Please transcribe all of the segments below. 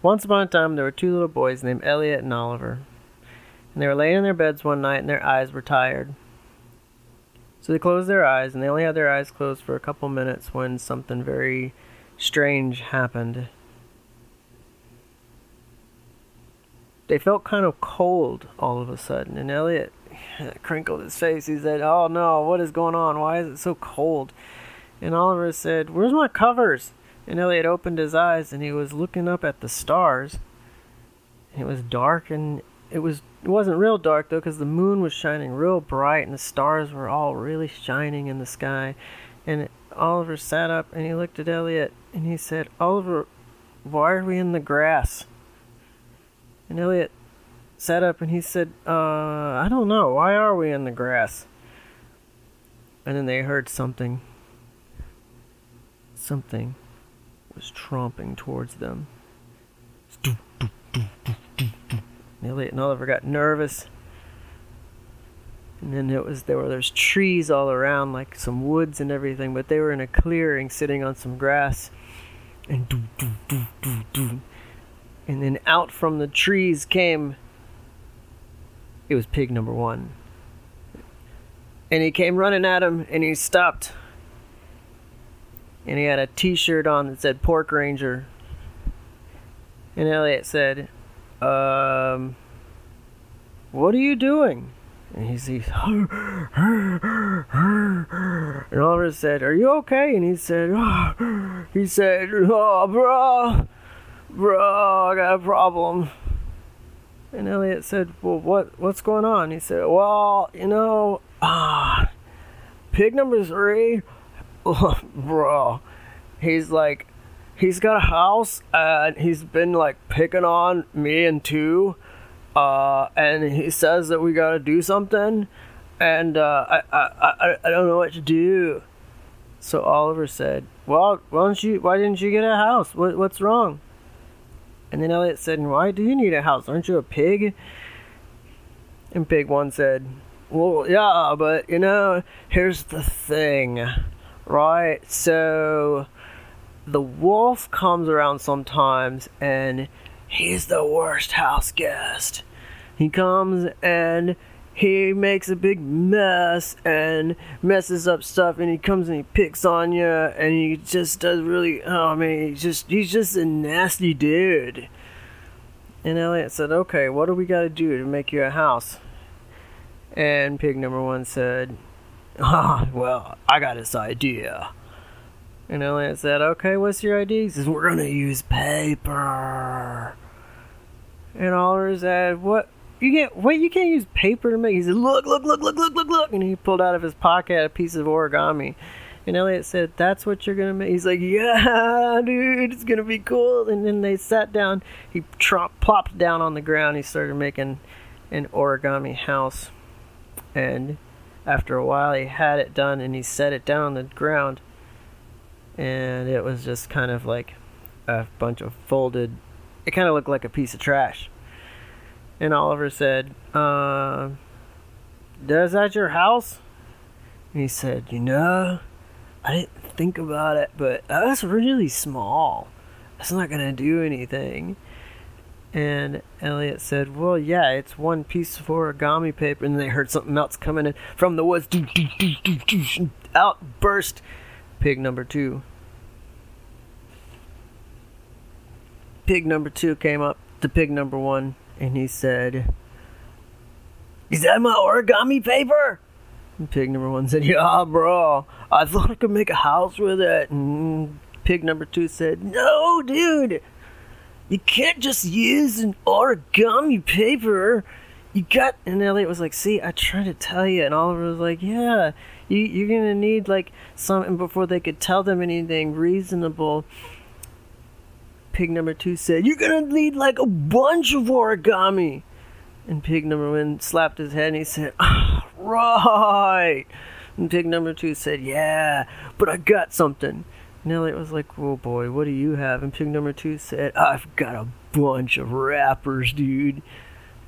Once upon a time, there were two little boys named Elliot and Oliver. And they were laying in their beds one night and their eyes were tired. So they closed their eyes, and they only had their eyes closed for a couple minutes when something very strange happened. They felt kind of cold all of a sudden, and Elliot crinkled his face. He said, Oh no, what is going on? Why is it so cold? And Oliver said, Where's my covers? And Elliot opened his eyes and he was looking up at the stars. It was dark and it was it wasn't real dark though because the moon was shining real bright and the stars were all really shining in the sky. And Oliver sat up and he looked at Elliot and he said, "Oliver, why are we in the grass?" And Elliot sat up and he said, "Uh, I don't know. Why are we in the grass?" And then they heard something. Something was tromping towards them. Elliot and Oliver got nervous. And then it was there were there's trees all around, like some woods and everything, but they were in a clearing sitting on some grass. And doo, doo, doo, doo, doo. And then out from the trees came it was pig number one. And he came running at him and he stopped. And he had a t shirt on that said Pork Ranger. And Elliot said, um, what are you doing? And he sees, and Oliver said, "Are you okay?" And he said, oh, "He said, oh, bro, bro, I got a problem." And Elliot said, "Well, what what's going on?" He said, "Well, you know, ah, pig number three, bro, he's like, he's got a house and he's been like picking on me and two. uh, and he says that we gotta do something, and uh, I, I, I, I don't know what to do. So Oliver said, "Well, why don't you? Why didn't you get a house? What, what's wrong?" And then Elliot said, "Why do you need a house? Aren't you a pig?" And Pig One said, "Well, yeah, but you know, here's the thing, right? So." The wolf comes around sometimes and he's the worst house guest. He comes and he makes a big mess and messes up stuff and he comes and he picks on you and he just does really oh man he's just he's just a nasty dude and elliot said okay what do we got to do to make you a house and pig number one said oh well i got this idea and elliot said okay what's your idea he says we're gonna use paper and oliver said what you can't wait. You can't use paper to make. He said, "Look, look, look, look, look, look, look!" And he pulled out of his pocket a piece of origami. And Elliot said, "That's what you're gonna make." He's like, "Yeah, dude, it's gonna be cool." And then they sat down. He tro- plopped down on the ground. He started making an origami house. And after a while, he had it done, and he set it down on the ground. And it was just kind of like a bunch of folded. It kind of looked like a piece of trash. And Oliver said, uh, Does that your house? And he said, You know, I didn't think about it, but that's really small. That's not to do anything. And Elliot said, Well, yeah, it's one piece of origami paper. And they heard something else coming in from the woods. Out burst pig number two. Pig number two came up to pig number one and he said, Is that my origami paper? And pig number one said, Yeah, bro. I thought I could make a house with it. And pig number two said, No, dude. You can't just use an origami paper. You got. And Elliot was like, See, I tried to tell you. And Oliver was like, Yeah, you, you're going to need like something before they could tell them anything reasonable pig number two said, You're gonna need like a bunch of origami. And pig number one slapped his head and he said, oh, Right. And pig number two said, Yeah, but I got something. And Elliot was like, Oh boy, what do you have? And pig number two said, I've got a bunch of wrappers, dude.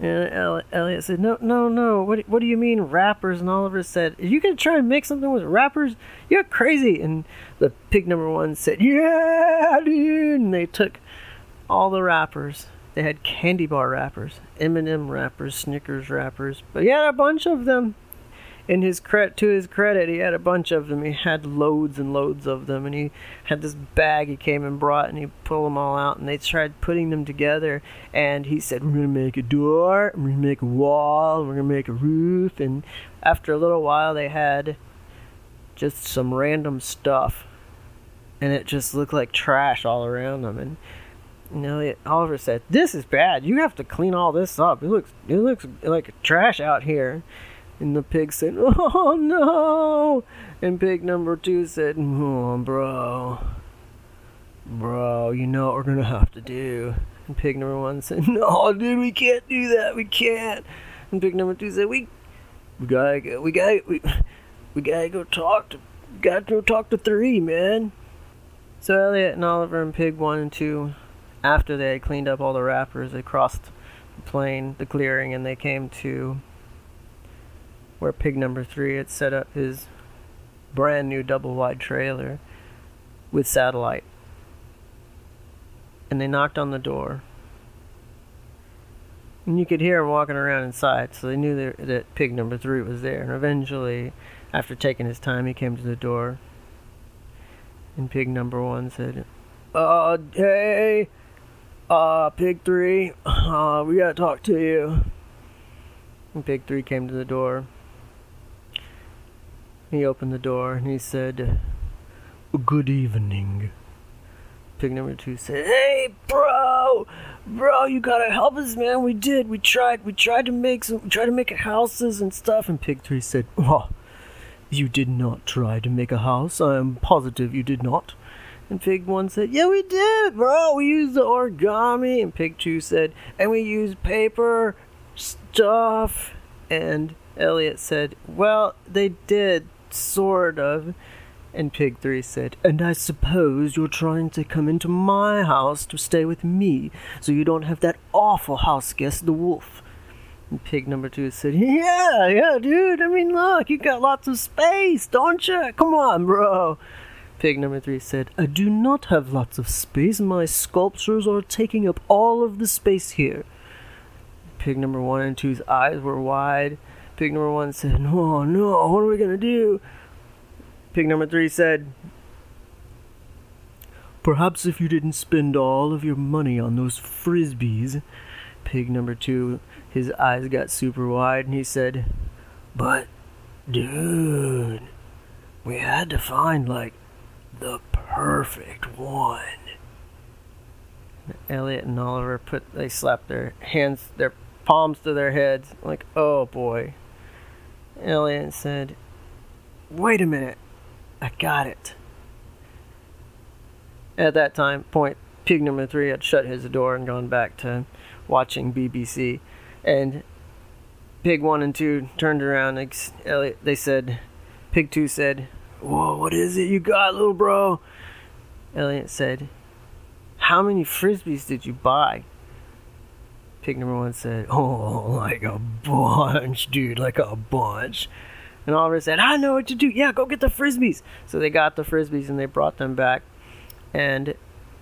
And Elliot said, "No, no, no. What, what do you mean wrappers?" And Oliver said, "Are you gonna try and make something with wrappers? You're crazy." And the pig number one said, "Yeah, dude." And they took all the wrappers. They had candy bar wrappers, M&M wrappers, Snickers wrappers, but had a bunch of them. In his credit, to his credit, he had a bunch of them. He had loads and loads of them, and he had this bag he came and brought, and he pulled them all out, and they tried putting them together. And he said, "We're gonna make a door, we're gonna make a wall, we're gonna make a roof." And after a little while, they had just some random stuff, and it just looked like trash all around them. And you know, Oliver said, "This is bad. You have to clean all this up. It looks it looks like trash out here." And the pig said, "Oh no!" And pig number two said, "Oh, bro, bro, you know what we're gonna have to do." And pig number one said, "No, dude, we can't do that. We can't." And pig number two said, "We, we gotta, go, we gotta, we, we gotta go talk to, gotta go talk to three, man." So Elliot and Oliver and Pig one and two after they had cleaned up all the wrappers, they crossed the plain, the clearing, and they came to where pig number three had set up his brand new double wide trailer with satellite. And they knocked on the door. And you could hear him walking around inside, so they knew that, pig number three was there. And eventually, after taking his time, he came to the door. And pig number one said, Uh, hey, uh, Pig 3, uh, we gotta talk to you. And Pig 3 came to the door. He opened the door and he said, Good evening. Pig number 2 said, Hey, bro! Bro, you gotta help us, man. We did. We tried. We tried to make some, we tried to make houses and stuff. And Pig 3 said, Oh, you did not try to make a house. I am positive you did not. And Pig 1 said, Yeah, we did, bro. We used the origami. And Pig 2 said, And we used paper stuff. And Elliot said, Well, they did, sort of. And Pig 3 said, And I suppose you're trying to come into my house to stay with me, so you don't have that awful house guest, the wolf. And Pig number 2 said, Yeah, yeah, dude. I mean, look, you got lots of space, don't you? Come on, bro. Pig number three said, I do not have lots of space. My sculptures are taking up all of the space here. Pig number one and two's eyes were wide. Pig number one said, Oh no, what are we gonna do? Pig number three said, Perhaps if you didn't spend all of your money on those frisbees. Pig number two, his eyes got super wide and he said, But, dude, we had to find like the perfect one. Elliot and Oliver put they slapped their hands their palms to their heads like oh boy. Elliot said, "Wait a minute. I got it." At that time point, pig number 3 had shut his door and gone back to watching BBC and pig 1 and 2 turned around Elliot they said pig 2 said, Whoa, what is it you got, little bro? Elliot said, How many frisbees did you buy? Pig number one said, Oh, like a bunch, dude, like a bunch. And Oliver said, I know what to do. Yeah, go get the frisbees. So they got the frisbees and they brought them back. And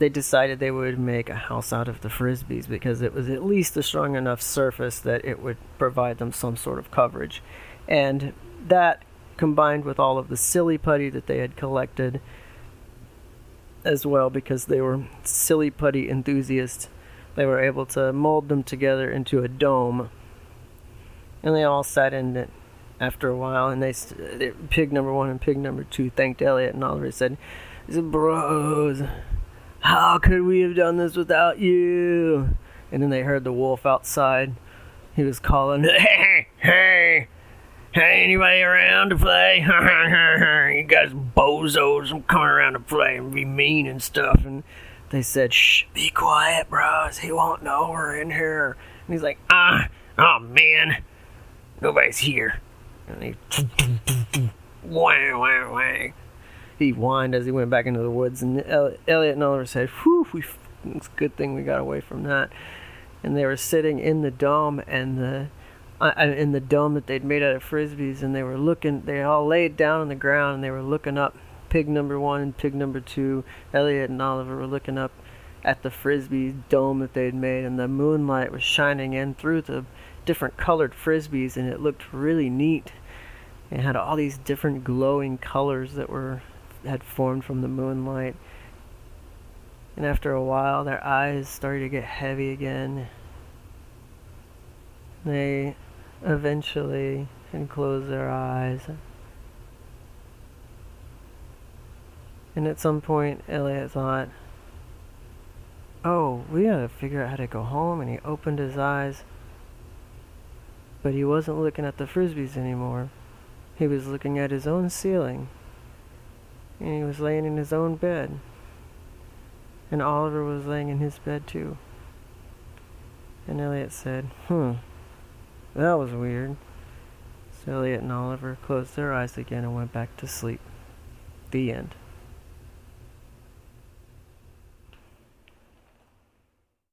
they decided they would make a house out of the frisbees because it was at least a strong enough surface that it would provide them some sort of coverage. And that combined with all of the silly putty that they had collected as well because they were silly putty enthusiasts. They were able to mold them together into a dome. And they all sat in it after a while, and they, pig number one and pig number two thanked Elliot, and Oliver said, said, "Bros, how could we have done this without you?" And then they heard the wolf outside. He was calling, "Hey, hey, Hey, anybody around to play? you guys bozos, I'm coming around to play and be mean and stuff. And they said, shh, be quiet, bros. He won't know we're in here. And he's like, ah, oh man, nobody's here. And he, wow, wow, wow. He whined as he went back into the woods. And Elliot and Oliver said, whew, we, it's a good thing we got away from that. And they were sitting in the dome, and the uh, in the dome that they'd made out of frisbees, and they were looking. They all laid down on the ground, and they were looking up. Pig number one and pig number two, Elliot and Oliver were looking up at the frisbee dome that they'd made, and the moonlight was shining in through the different colored frisbees, and it looked really neat. It had all these different glowing colors that were had formed from the moonlight. And after a while, their eyes started to get heavy again. They eventually can close their eyes. And at some point, Elliot thought, oh, we gotta figure out how to go home. And he opened his eyes. But he wasn't looking at the frisbees anymore. He was looking at his own ceiling. And he was laying in his own bed. And Oliver was laying in his bed too. And Elliot said, hmm, that was weird. So Elliot and Oliver closed their eyes again and went back to sleep. The end.